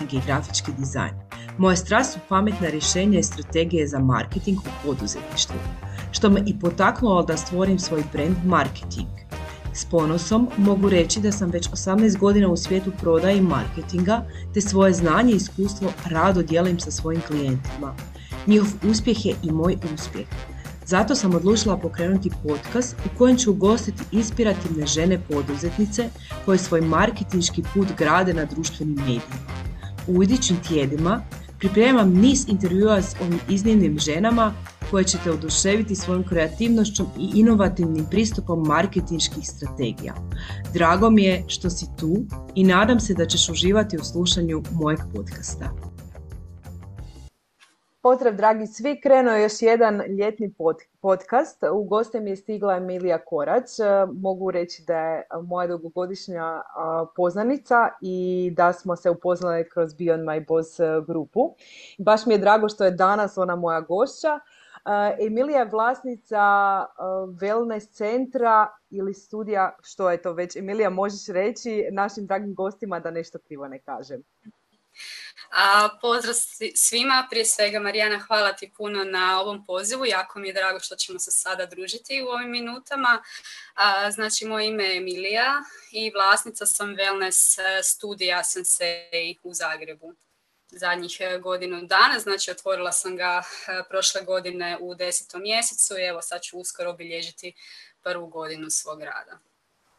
i grafički dizajn. Moja strast su pametna rješenja i strategije za marketing u poduzetništvu, što me i potaknulo da stvorim svoj brand marketing. S ponosom mogu reći da sam već 18 godina u svijetu prodaje i marketinga, te svoje znanje i iskustvo rado dijelim sa svojim klijentima. Njihov uspjeh je i moj uspjeh. Zato sam odlučila pokrenuti podcast u kojem ću ugostiti inspirativne žene poduzetnice koje svoj marketinški put grade na društvenim medijima. U idućim tjedima pripremam niz intervjua s ovim iznimnim ženama koje ćete oduševiti svojom kreativnošću i inovativnim pristupom marketinških strategija. Drago mi je što si tu i nadam se da ćeš uživati u slušanju mojeg podcasta. Pozdrav dragi svi, krenuo je još jedan ljetni podcast. U goste mi je stigla Emilija Korać. Mogu reći da je moja dugogodišnja poznanica i da smo se upoznali kroz Beyond My Boss grupu. Baš mi je drago što je danas ona moja gošća. Emilija je vlasnica wellness centra ili studija, što je to već? Emilija, možeš reći našim dragim gostima da nešto krivo ne kažem. A, pozdrav svima, prije svega Marijana, hvala ti puno na ovom pozivu, jako mi je drago što ćemo se sada družiti u ovim minutama. A, znači, moje ime je Emilija i vlasnica sam wellness e, studija Sensei u Zagrebu. Zadnjih e, godinu dana, znači otvorila sam ga e, prošle godine u desetom mjesecu i evo sad ću uskoro obilježiti prvu godinu svog rada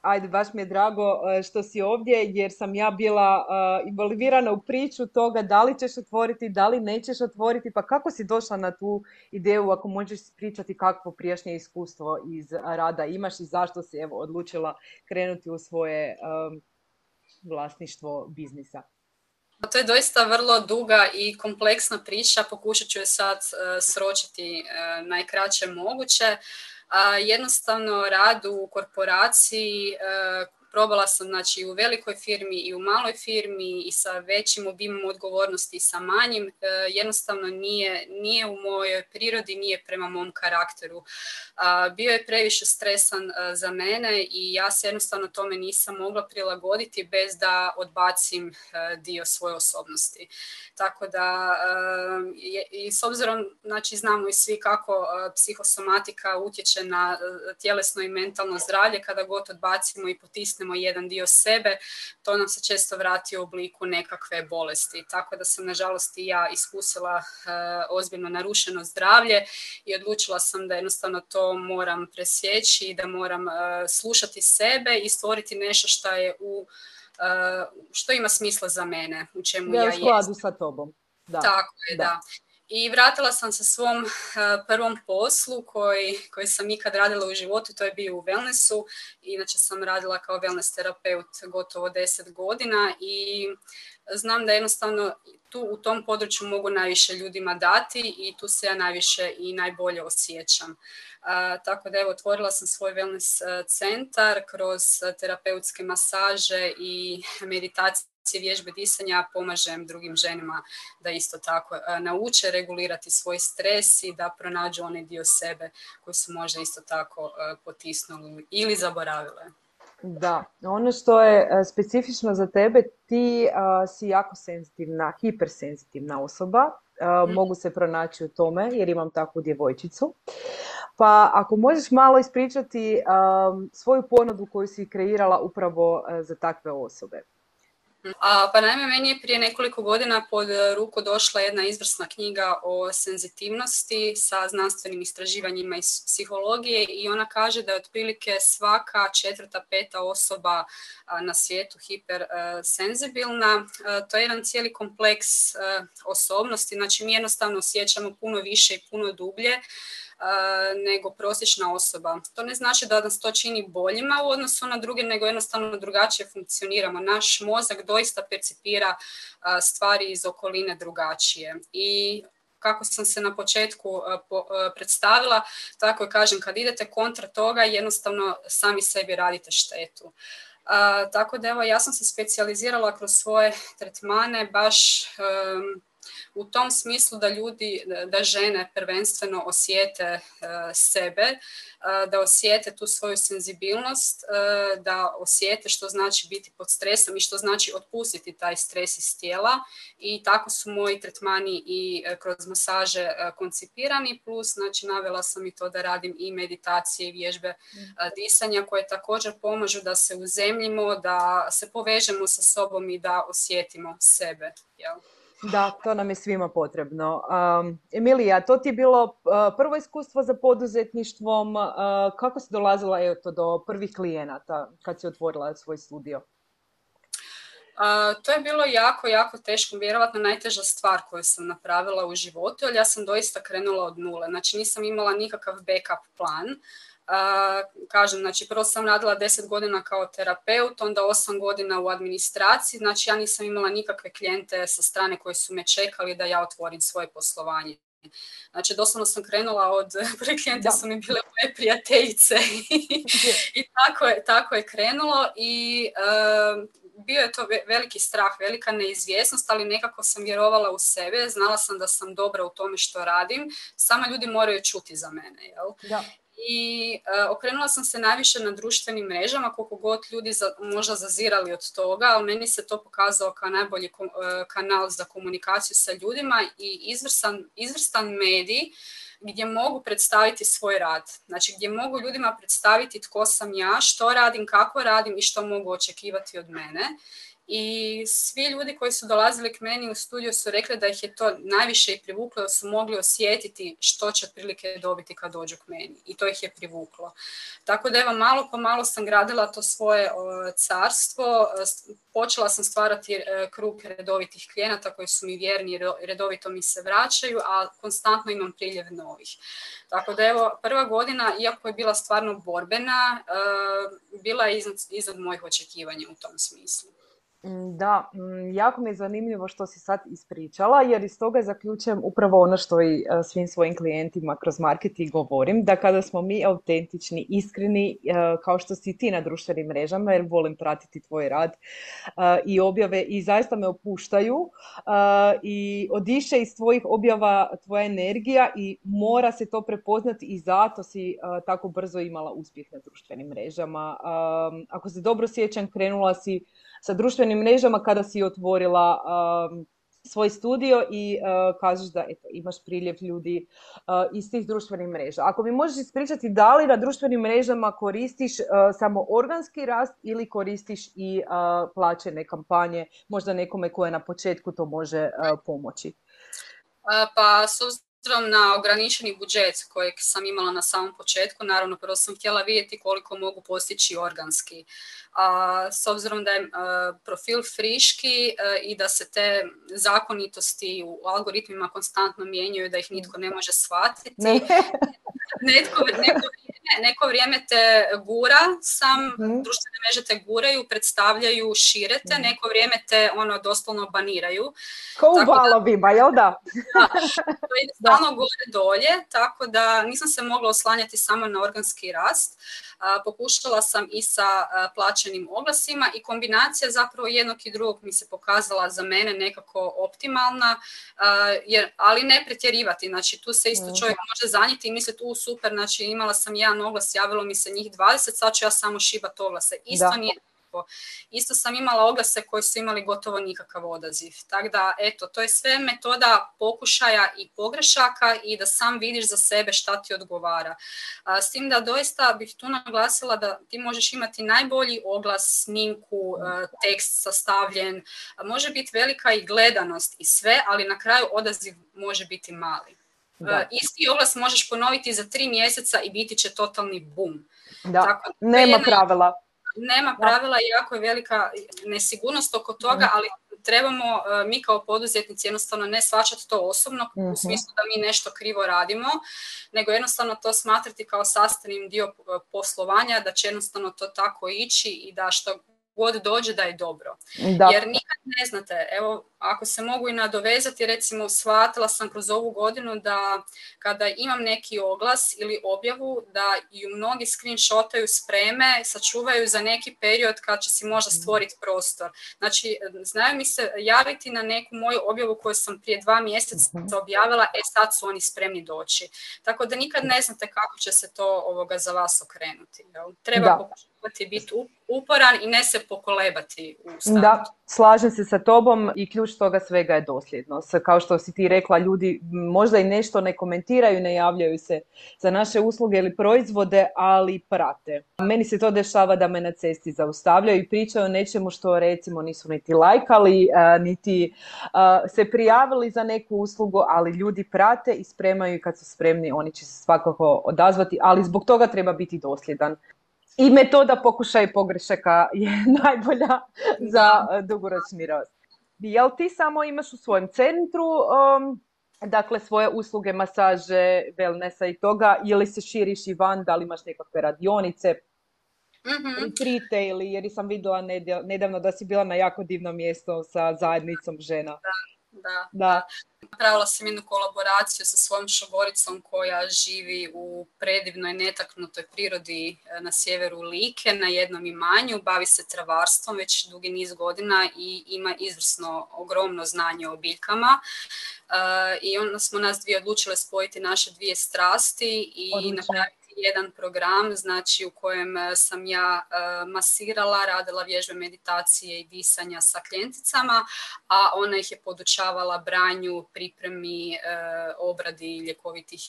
ajde, baš mi je drago e, što si ovdje jer sam ja bila uh, involvirana u priču toga da li ćeš otvoriti, da li nećeš otvoriti, pa kako si došla na tu ideju, ako možeš pričati kakvo prijašnje iskustvo iz rada imaš i zašto si evo odlučila krenuti u svoje vlasništvo biznisa? To je doista vrlo duga i kompleksna priča, pokušat ću je sad sročiti najkraće moguće jednostavno rad u korporaciji e, probala sam znači, u velikoj firmi i u maloj firmi i sa većim obimom odgovornosti i sa manjim. E, jednostavno nije, nije u mojoj prirodi, nije prema mom karakteru. Bio je previše stresan e, za mene i ja se jednostavno tome nisam mogla prilagoditi bez da odbacim dio svoje osobnosti. Tako da i s obzirom, znači znamo i svi kako psihosomatika utječe na tjelesno i mentalno zdravlje kada god odbacimo i potisnemo jedan dio sebe, to nam se često vrati u obliku nekakve bolesti. Tako da sam nažalost i ja iskusila ozbiljno narušeno zdravlje i odlučila sam da jednostavno to moram presjeći i da moram slušati sebe i stvoriti nešto što je u što ima smisla za mene, u čemu ja, ja jesam. sa tobom. Da. Tako je, da. I vratila sam se svom prvom poslu koji, koji sam ikad radila u životu, to je bio u wellnessu. Inače sam radila kao wellness terapeut gotovo 10 godina i znam da jednostavno tu u tom području mogu najviše ljudima dati i tu se ja najviše i najbolje osjećam. tako da evo, otvorila sam svoj wellness centar kroz terapeutske masaže i meditacije vježbe disanja pomažem drugim ženama da isto tako nauče regulirati svoj stres i da pronađu onaj dio sebe koji su možda isto tako potisnuli ili zaboravile. Da, ono što je e, specifično za tebe, ti si jako senzitivna, hipersenzitivna osoba. Mhm. Mogu se pronaći u tome jer imam takvu djevojčicu. Pa ako možeš malo ispričati svoju ponudu koju si kreirala upravo e, za takve osobe. A, pa naime, meni je prije nekoliko godina pod ruku došla jedna izvrsna knjiga o senzitivnosti sa znanstvenim istraživanjima iz psihologije i ona kaže da je otprilike svaka četvrta, peta osoba na svijetu hipersenzibilna. To je jedan cijeli kompleks osobnosti, znači mi jednostavno osjećamo puno više i puno dublje nego prosječna osoba. To ne znači da nas to čini boljima u odnosu na druge, nego jednostavno drugačije funkcioniramo. Naš mozak doista percipira stvari iz okoline drugačije. I kako sam se na početku predstavila, tako i kažem, kad idete kontra toga, jednostavno sami sebi radite štetu. tako da evo, ja sam se specijalizirala kroz svoje tretmane baš u tom smislu da ljudi, da žene prvenstveno osjete sebe, da osjete tu svoju senzibilnost, da osjete što znači biti pod stresom i što znači otpustiti taj stres iz tijela i tako su moji tretmani i kroz masaže koncipirani, plus znači navela sam i to da radim i meditacije i vježbe disanja koje također pomažu da se uzemljimo, da se povežemo sa sobom i da osjetimo sebe. Jel? Da, to nam je svima potrebno. Emilija, to ti je bilo prvo iskustvo za poduzetništvom. kako si dolazila eto, do prvih klijenata kad si otvorila svoj studio? to je bilo jako, jako teško, vjerovatno najteža stvar koju sam napravila u životu, ali ja sam doista krenula od nule. Znači nisam imala nikakav backup plan. Kažem, znači prvo sam radila 10 godina kao terapeut, onda 8 godina u administraciji, znači ja nisam imala nikakve klijente sa strane koji su me čekali da ja otvorim svoje poslovanje. Znači, doslovno sam krenula od, prvi klijente su mi bile moje prijateljice i tako je, tako je krenulo i bio je to veliki strah, velika neizvjesnost, ali nekako sam vjerovala u sebe, znala sam da sam dobra u tome što radim, samo ljudi moraju čuti za mene. Jel? Da i uh, okrenula sam se najviše na društvenim mrežama, koliko god ljudi za, možda zazirali od toga, ali meni se to pokazao kao najbolji uh, kanal za komunikaciju sa ljudima i izvrstan, izvrstan medij gdje mogu predstaviti svoj rad. Znači gdje mogu ljudima predstaviti tko sam ja, što radim, kako radim i što mogu očekivati od mene i svi ljudi koji su dolazili k meni u studiju su rekli da ih je to najviše i privuklo, da su mogli osjetiti što će otprilike dobiti kad dođu k meni i to ih je privuklo. Tako da evo malo po malo sam gradila to svoje carstvo, počela sam stvarati e, krug redovitih klijenata koji su mi vjerni i redovito mi se vraćaju, a konstantno imam priljev novih. Tako da evo, prva godina, iako je bila stvarno borbena, e, bila je iznad mojih očekivanja u tom smislu. Mm, da, mm, jako mi je zanimljivo što si sad ispričala, jer iz toga zaključujem upravo ono što i e, svim svojim klijentima kroz marketing govorim, da kada smo mi autentični, iskreni, e, kao što si ti na društvenim mrežama, jer volim pratiti tvoj rad e, i objave i zaista me opuštaju i odiše iz tvojih objava tvoja energija i mora se to prepoznati i zato si tako brzo imala uspjeh na društvenim mrežama. Ako se dobro sjećam, krenula si sa društvenim mrežama kada si otvorila um, svoj studio i uh, kažeš da eto, imaš priljev ljudi uh, iz tih društvenih mreža. Ako mi možeš ispričati da li na društvenim mrežama koristiš uh, samo organski rast ili koristiš i uh, plaćene kampanje, možda nekome koje na početku to može pomoći? Pa s obzirom na ograničeni budžet kojeg sam imala na samom početku, naravno prvo sam htjela vidjeti koliko mogu postići organski. A, s obzirom da je profil friški i da se te zakonitosti u algoritmima konstantno mijenjaju, da ih nitko ne može shvatiti, netko, neko, neko vrijeme te gura, sam mm društvene mreže te guraju, predstavljaju, širete, mm neko vrijeme te ono doslovno baniraju. Ko u valovima, jel da? da? To ide stalno gore dolje, tako da nisam se mogla oslanjati samo na organski rast. Pokušala sam i sa plaćenim oglasima i kombinacija zapravo jednog i drugog mi se pokazala za mene nekako optimalna, jer, ali ne pretjerivati. Znači tu se isto mhm. čovjek može zanijeti i misliti u super, znači imala sam jedan oglas, javilo mi se njih 20, sad ću ja samo šibati oglase. Isto nije Isto sam imala oglase koji su imali gotovo nikakav odaziv. Tako da, eto, to je sve metoda pokušaja i pogrešaka i da sam vidiš za sebe šta ti odgovara. s tim da doista bih tu naglasila da ti možeš imati najbolji oglas, snimku, tekst sastavljen, može biti velika i gledanost i sve, ali na kraju odaziv može biti mali. Da. Isti oglas možeš ponoviti za tri mjeseca i biti će totalni bum. Da, Tako, nema pravila nema pravila i jako je velika nesigurnost oko toga, ali trebamo e, mi kao poduzetnici jednostavno ne svačati to osobno u mhm. smislu da mi nešto krivo radimo, nego jednostavno to smatrati kao sastavnim dio e, poslovanja, da će jednostavno to tako ići i da što god dođe da je dobro. Da. Jer nikad ne znate, evo ako se mogu i nadovezati, recimo shvatila sam kroz ovu godinu da kada imam neki oglas ili objavu, da ju mnogi screenshotaju spreme, sačuvaju za neki period kad će si možda stvoriti prostor. Znači, znaju mi se javiti na neku moju objavu koju sam prije dva mjeseca objavila, e sad su oni spremni doći. Tako da nikad ne znate kako će se to ovoga za vas okrenuti. Jel? Treba pokušati biti uporan i ne se pokolebati u startu. Da, slažem se sa tobom i ključ toga svega je dosljednost. Kao što si ti rekla, ljudi možda i nešto ne komentiraju, ne javljaju se za naše usluge ili proizvode, ali prate. Meni se to dešava da me na cesti zaustavljaju i pričaju o nečemu što recimo nisu niti lajkali, niti se prijavili za neku uslugu, ali ljudi prate i spremaju i kad su spremni oni će se svakako odazvati, ali zbog toga treba biti dosljedan i metoda pokušaj pogrešaka je najbolja za e, dugoročni rast. Jel ti samo imaš u svojem centru um, dakle svoje usluge, masaže, wellnessa i toga ili se širiš i van, da li imaš nekakve radionice, mm-hmm. ili jer sam vidjela nedavno da si bila na jako divnom mjestu sa zajednicom žena. Da, da. da. Napravila sam jednu kolaboraciju sa svojom šogoricom koja živi u predivnoj netaknutoj prirodi e, na sjeveru Like na jednom imanju, bavi se travarstvom već dugi niz godina i ima izvrsno ogromno znanje o biljkama. E, I onda smo nas dvije odlučile spojiti naše dvije strasti i napraviti jedan program znači u kojem e, sam ja e, masirala, radila vježbe meditacije i disanja sa klijenticama, a ona ih je podučavala branju, pripremi, e, obradi ljekovitih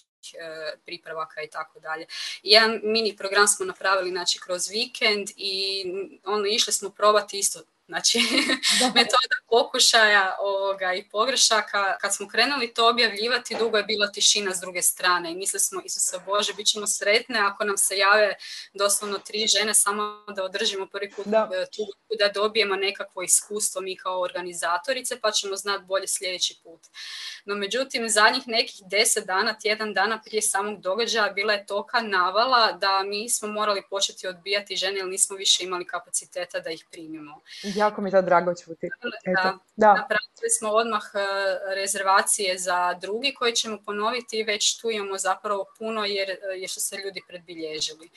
pripravaka i tako dalje. Jedan mini program smo napravili znači, kroz vikend i ono, išli smo probati isto Znači, metoda pokušaja ovoga, i pogrešaka. Kad smo krenuli to objavljivati, dugo je bila tišina s druge strane i mislili smo, Isuse Bože, bit ćemo sretne ako nam se jave doslovno tri žene samo da održimo prvi put da. E, tu, da dobijemo nekakvo iskustvo mi kao organizatorice, pa ćemo znati bolje sljedeći put. No, međutim, zadnjih nekih deset dana, tjedan dana prije samog događaja bila je toka navala da mi smo morali početi odbijati žene jer nismo više imali kapaciteta da ih primimo. Jako mi je to drago čuti. Da, da. Napravili smo odmah e, rezervacije za drugi koji ćemo ponoviti i već tu imamo zapravo puno jer, e, jer su se ljudi predbilježili.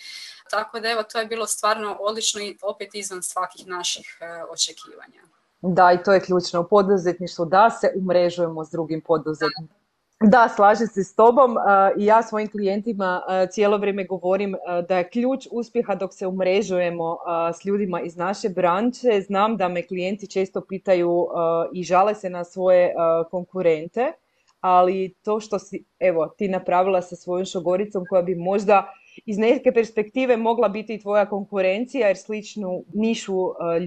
Tako da evo, to je bilo stvarno odlično i opet izvan svakih naših e, očekivanja. Da, i to je ključno u poduzetništvu, da se umrežujemo s drugim poduzetnicima. Da, slažem se s tobom i ja svojim klijentima cijelo vrijeme govorim da je ključ uspjeha dok se umrežujemo s ljudima iz naše branče. Znam da me klijenti često pitaju i žale se na svoje konkurente, ali to što si evo, ti napravila sa svojom šogoricom koja bi možda iz neke perspektive mogla biti i tvoja konkurencija jer sličnu nišu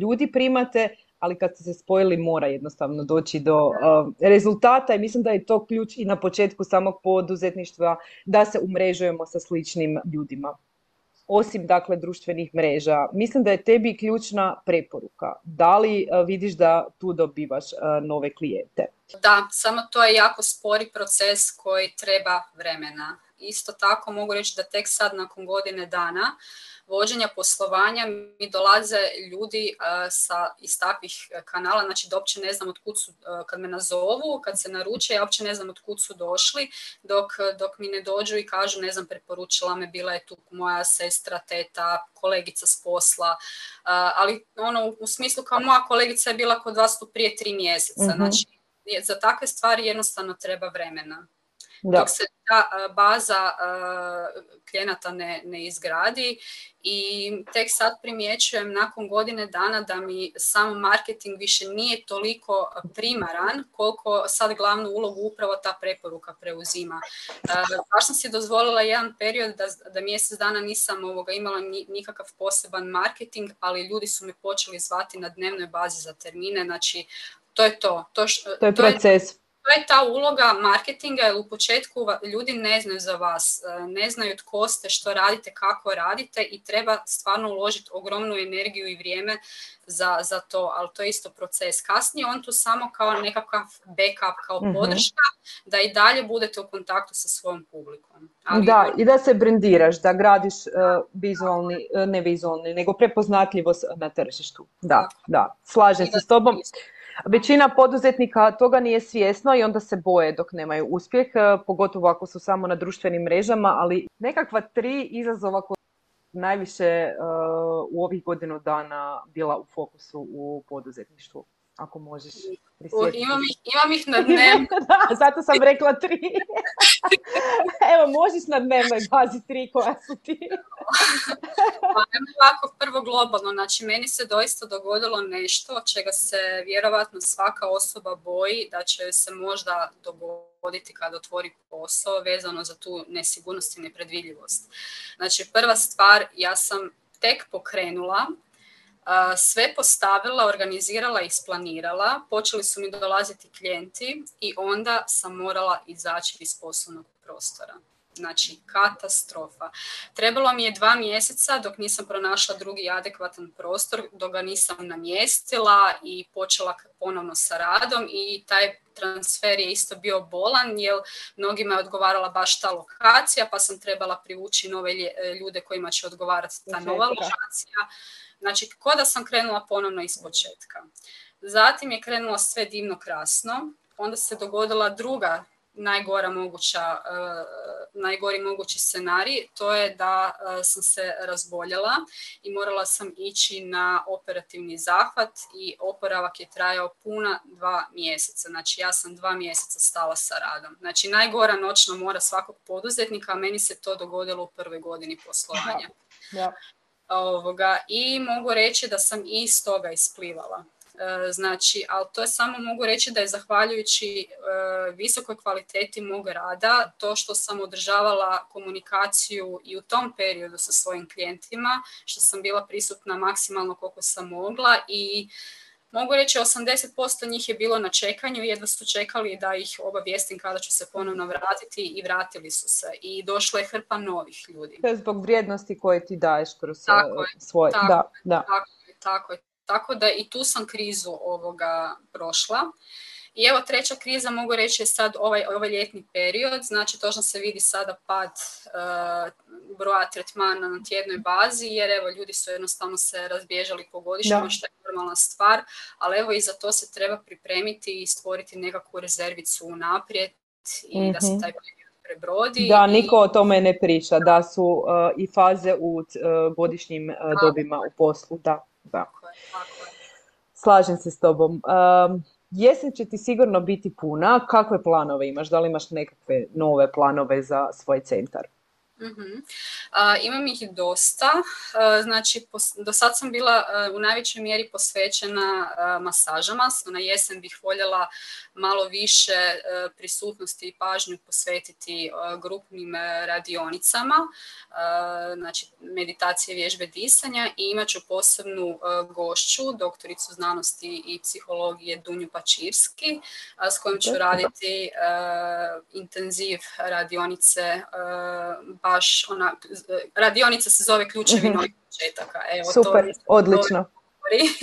ljudi primate, ali kad ste se spojili mora jednostavno doći do uh, rezultata i mislim da je to ključ i na početku samog poduzetništva da se umrežujemo sa sličnim ljudima. Osim dakle društvenih mreža, mislim da je tebi ključna preporuka. Da li uh, vidiš da tu dobivaš uh, nove klijente? Da, samo to je jako spori proces koji treba vremena. Isto tako mogu reći da tek sad nakon godine dana vođenja poslovanja mi dolaze ljudi sa, iz takvih kanala, znači da uopće ne znam od kud su, kad me nazovu, kad se naruče, ja uopće ne znam od kud su došli, dok, dok mi ne dođu i kažu, ne znam, preporučila me, bila je tu moja sestra, teta, kolegica s posla, ali ono u smislu kao moja kolegica je bila kod vas tu prije tri mjeseca, mhm. znači za takve stvari jednostavno treba vremena. Dok se ta baza klijenata ne, ne izgradi i tek sad primjećujem nakon godine dana da mi sam marketing više nije toliko primaran koliko sad glavnu ulogu upravo ta preporuka preuzima. Baš sam si dozvolila jedan period da, da mjesec dana nisam ovoga imala nikakav poseban marketing, ali ljudi su me počeli zvati na dnevnoj bazi za termine, znači to je to. To, to je proces to je ta uloga marketinga jer u početku ljudi ne znaju za vas, e, ne znaju tko ste, što radite, kako radite i treba stvarno uložiti ogromnu energiju i vrijeme za, za to, ali to je isto proces. Kasnije on tu samo kao nekakav backup, kao mhm. podrška, da i dalje budete u kontaktu sa svojom publikom. Ali... Da, i da se brendiraš, da gradiš uh, vizualni, ne vizualni, nego prepoznatljivost na tržištu. Da, da, slažem se s tobom. Većina poduzetnika toga nije svjesno i onda se boje dok nemaju uspjeh, pogotovo ako su samo na društvenim mrežama, ali nekakva tri izazova koja najviše u ovih godinu dana bila u fokusu u poduzetništvu ako možeš imam ih, imam ih na dnevno. da, zato sam rekla tri. Evo, možeš na dnevnoj bazi tri koja su ti. pa ovako, prvo globalno, znači meni se doista dogodilo nešto čega se vjerovatno svaka osoba boji da će se možda dogoditi kad otvori posao vezano za tu nesigurnost i nepredvidljivost. Znači prva stvar, ja sam tek pokrenula sve postavila, organizirala i isplanirala, počeli su mi dolaziti klijenti i onda sam morala izaći iz poslovnog prostora. Znači, katastrofa. Trebalo mi je dva mjeseca dok nisam pronašla drugi adekvatan prostor, dok ga nisam namjestila i počela ponovno sa radom i taj transfer je isto bio bolan jer mnogima je odgovarala baš ta lokacija pa sam trebala privući nove ljude kojima će odgovarati ta nova lokacija. Znači, ko da sam krenula ponovno iz početka. Zatim je krenulo sve divno krasno, onda se dogodila druga najgora moguća, uh, najgori mogući scenarij, to je da uh, sam se razboljela i morala sam ići na operativni zahvat i oporavak je trajao puna dva mjeseca. Znači ja sam dva mjeseca stala sa radom. Znači najgora noćna mora svakog poduzetnika, a meni se to dogodilo u prvoj godini poslovanja. Ja. Ovoga, I mogu reći da sam i iz toga isplivala. E, znači, ali to je samo mogu reći da je zahvaljujući e, visokoj kvaliteti mog rada, to što sam održavala komunikaciju i u tom periodu sa svojim klijentima, što sam bila prisutna maksimalno koliko sam mogla i Mogu reći 80% njih je bilo na čekanju, jedva su čekali da ih obavijestim kada ću se ponovno vratiti i vratili su se. I došla je hrpa novih ljudi. To je zbog vrijednosti koje ti daješ kroz eh, tako svoje... Tako, da, da. Tako, tako, tako da i tu sam krizu ovoga prošla. I evo treća kriza mogu reći je sad ovaj, ovaj ljetni period, znači točno se vidi sada pad uh, broja tretmana na tjednoj bazi, jer evo ljudi su jednostavno se razbježali po godišnjama, što je normalna stvar, ali evo i za to se treba pripremiti i stvoriti nekakvu rezervicu naprijed i da se mhm. taj prebrodi. Da, niko o tome ne priča, da su uh, i faze u uh, godišnjim dobima u poslu, da. da. Tako je, tako je. Slažem se s tobom. Um, Jesen će ti sigurno biti puna. Kakve planove imaš? Da li imaš nekakve nove planove za svoj centar? Uh imam ih dosta. znači, do sad sam bila u najvećoj mjeri posvećena masažama. Na jesen bih voljela malo više prisutnosti i pažnju posvetiti grupnim radionicama, znači meditacije, vježbe disanja i imat ću posebnu gošću, doktoricu znanosti i psihologije Dunju Pačirski, s kojom ću raditi intenziv radionice baš ona, radionica se zove ključevi mhm. novih početaka. Evo, Super, to odlično.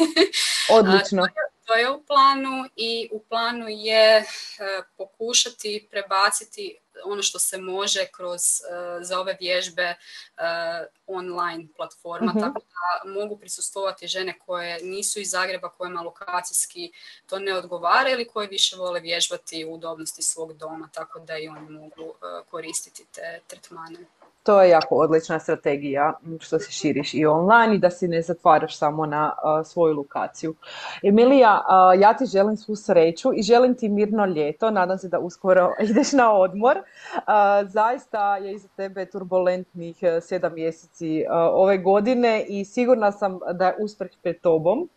odlično. To je u planu i u planu je e, pokušati prebaciti ono što se može kroz e, za ove vježbe e, online platforma, uh tako da mogu prisustovati žene koje nisu iz Zagreba, kojima lokacijski to ne odgovara ili koje više vole vježbati u udobnosti svog doma, tako da i oni mogu koristiti te tretmane. To je jako odlična strategija što se širiš i online i da si ne zatvaraš samo na svoju lokaciju. Emilija, ja ti želim svu sreću i želim ti mirno ljeto. Nadam se da uskoro ideš na odmor. zaista je iza tebe turbulentnih e, sedam mjeseci ove godine i sigurna sam da je uspjeh pred tobom,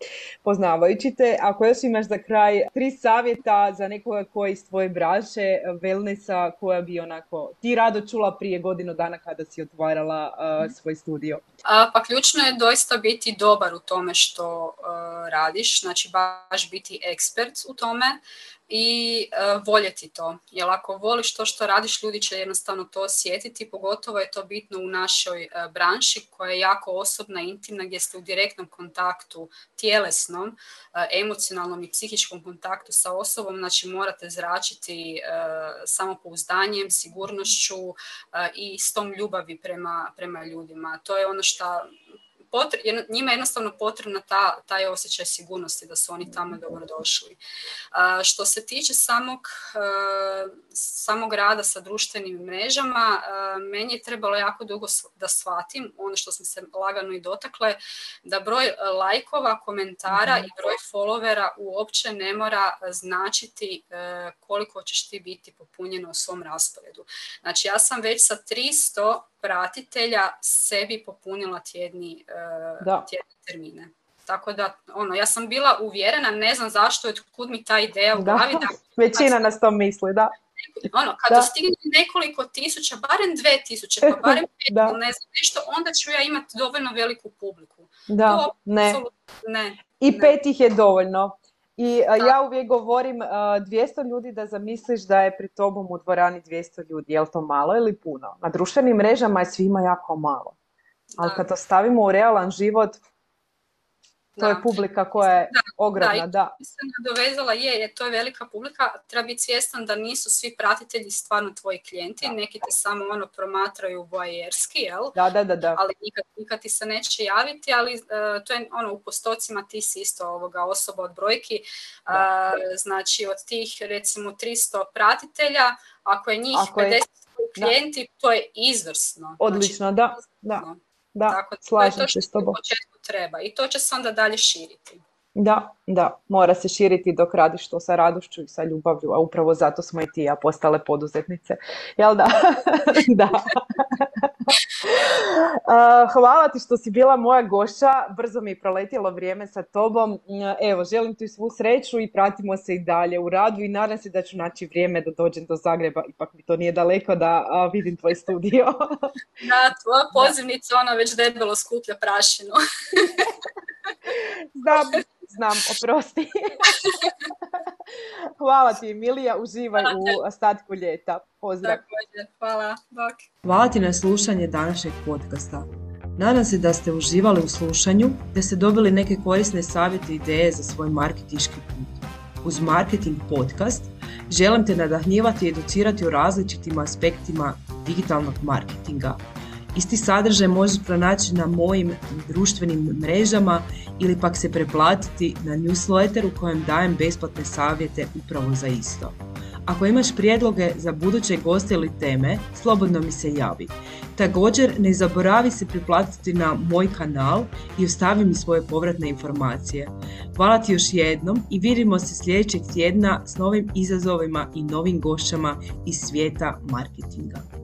poznavajući te. Ako još imaš za kraj tri savjeta za nekoga koji iz tvoje braše, wellnessa, koja bi onako ti rado čula prije godinu dana kada da si otvarala uh, svoj studio? A, pa ključno je doista biti dobar u tome što uh, radiš, znači baš biti ekspert u tome i uh, voljeti to. Jer ako voliš to što radiš, ljudi će jednostavno to osjetiti, pogotovo je to bitno u našoj uh, branši koja je jako osobna, intimna, gdje ste u direktnom kontaktu tjelesnom, uh, emocionalnom i psihičkom kontaktu sa osobom, znači morate zračiti samopouzdanjem, sigurnošću i s tom ljubavi prema, prema ljudima. To je ono što potre, njima je jednostavno potrebna ta, taj osjećaj sigurnosti da su oni tamo dobrodošli. A, što se tiče samog, a, samog rada sa društvenim mrežama, a, meni je trebalo jako dugo da shvatim, ono što smo se lagano i dotakle, da broj lajkova, komentara mm-hmm. i broj followera uopće ne mora značiti koliko ćeš ti biti popunjeno u svom rasporedu. Znači ja sam već sa 300 pratitelja sebi popunila tjedni, uh, da. tjedni termine. Tako da, ono, ja sam bila uvjerena, ne znam zašto, od kud mi ta ideja u glavi. Da, većina nas to misli, da. Ono, kad da. dostigne nekoliko tisuća, barem dve tisuće, pa barem pet, da. ne znam, nešto, onda ću ja imati dovoljno veliku publiku. Da, to, ne. ne. I ne. pet ih je dovoljno. I a, ja uvijek govorim a, 200 ljudi da zamisliš da je pri tobom u dvorani 200 ljudi. Je li to malo ili puno? Na društvenim mrežama je svima jako malo. Ali kad to stavimo u realan život, to je publika koja je da, ogromna, da. Da, se nadovezala, je, je, to je velika publika, treba biti svjestan da nisu svi pratitelji stvarno tvoji klijenti, da. neki te samo ono promatraju voajerski, jel? Da, da, da, da. Ali nikad, nikad ti se neće javiti, ali uh, to je ono, u postocima ti si isto ovoga osoba od brojki, uh, znači od tih recimo 300 pratitelja, ako je njih ako 50 je... klijenti, da. to je izvrsno. Odlično, znači, da, da. Da, Tako, slažem se s tobom. početku treba i to će se onda dalje širiti. Da, da, mora se širiti dok radiš to sa radošću i sa ljubavlju, a upravo zato smo i ti ja postale poduzetnice. Jel da? da. Hvala ti što si bila moja gošća, brzo mi je proletjelo vrijeme sa tobom. Evo, želim ti svu sreću i pratimo se i dalje u radu i nadam se da ću naći vrijeme da dođem do Zagreba, ipak mi to nije daleko da vidim tvoj studio. da, tvoja pozivnica, ona već debelo skuplja prašinu. Znam, znam, oprosti. Hvala ti Emilija, uživaj u ostatku ljeta. Pozdrav. hvala. Bok. Hvala ti na slušanje današnjeg podcasta. Nadam se da ste uživali u slušanju, da ste dobili neke korisne savjete i ideje za svoj marketiški put. Uz Marketing Podcast želim te nadahnjivati i educirati o različitim aspektima digitalnog marketinga – Isti sadržaj možeš pronaći na mojim društvenim mrežama ili pak se preplatiti na newsletter u kojem dajem besplatne savjete upravo za isto. Ako imaš prijedloge za buduće goste ili teme, slobodno mi se javi. Također ne zaboravi se priplatiti na moj kanal i ostavi mi svoje povratne informacije. Hvala ti još jednom i vidimo se sljedećeg tjedna s novim izazovima i novim gošćama iz svijeta marketinga.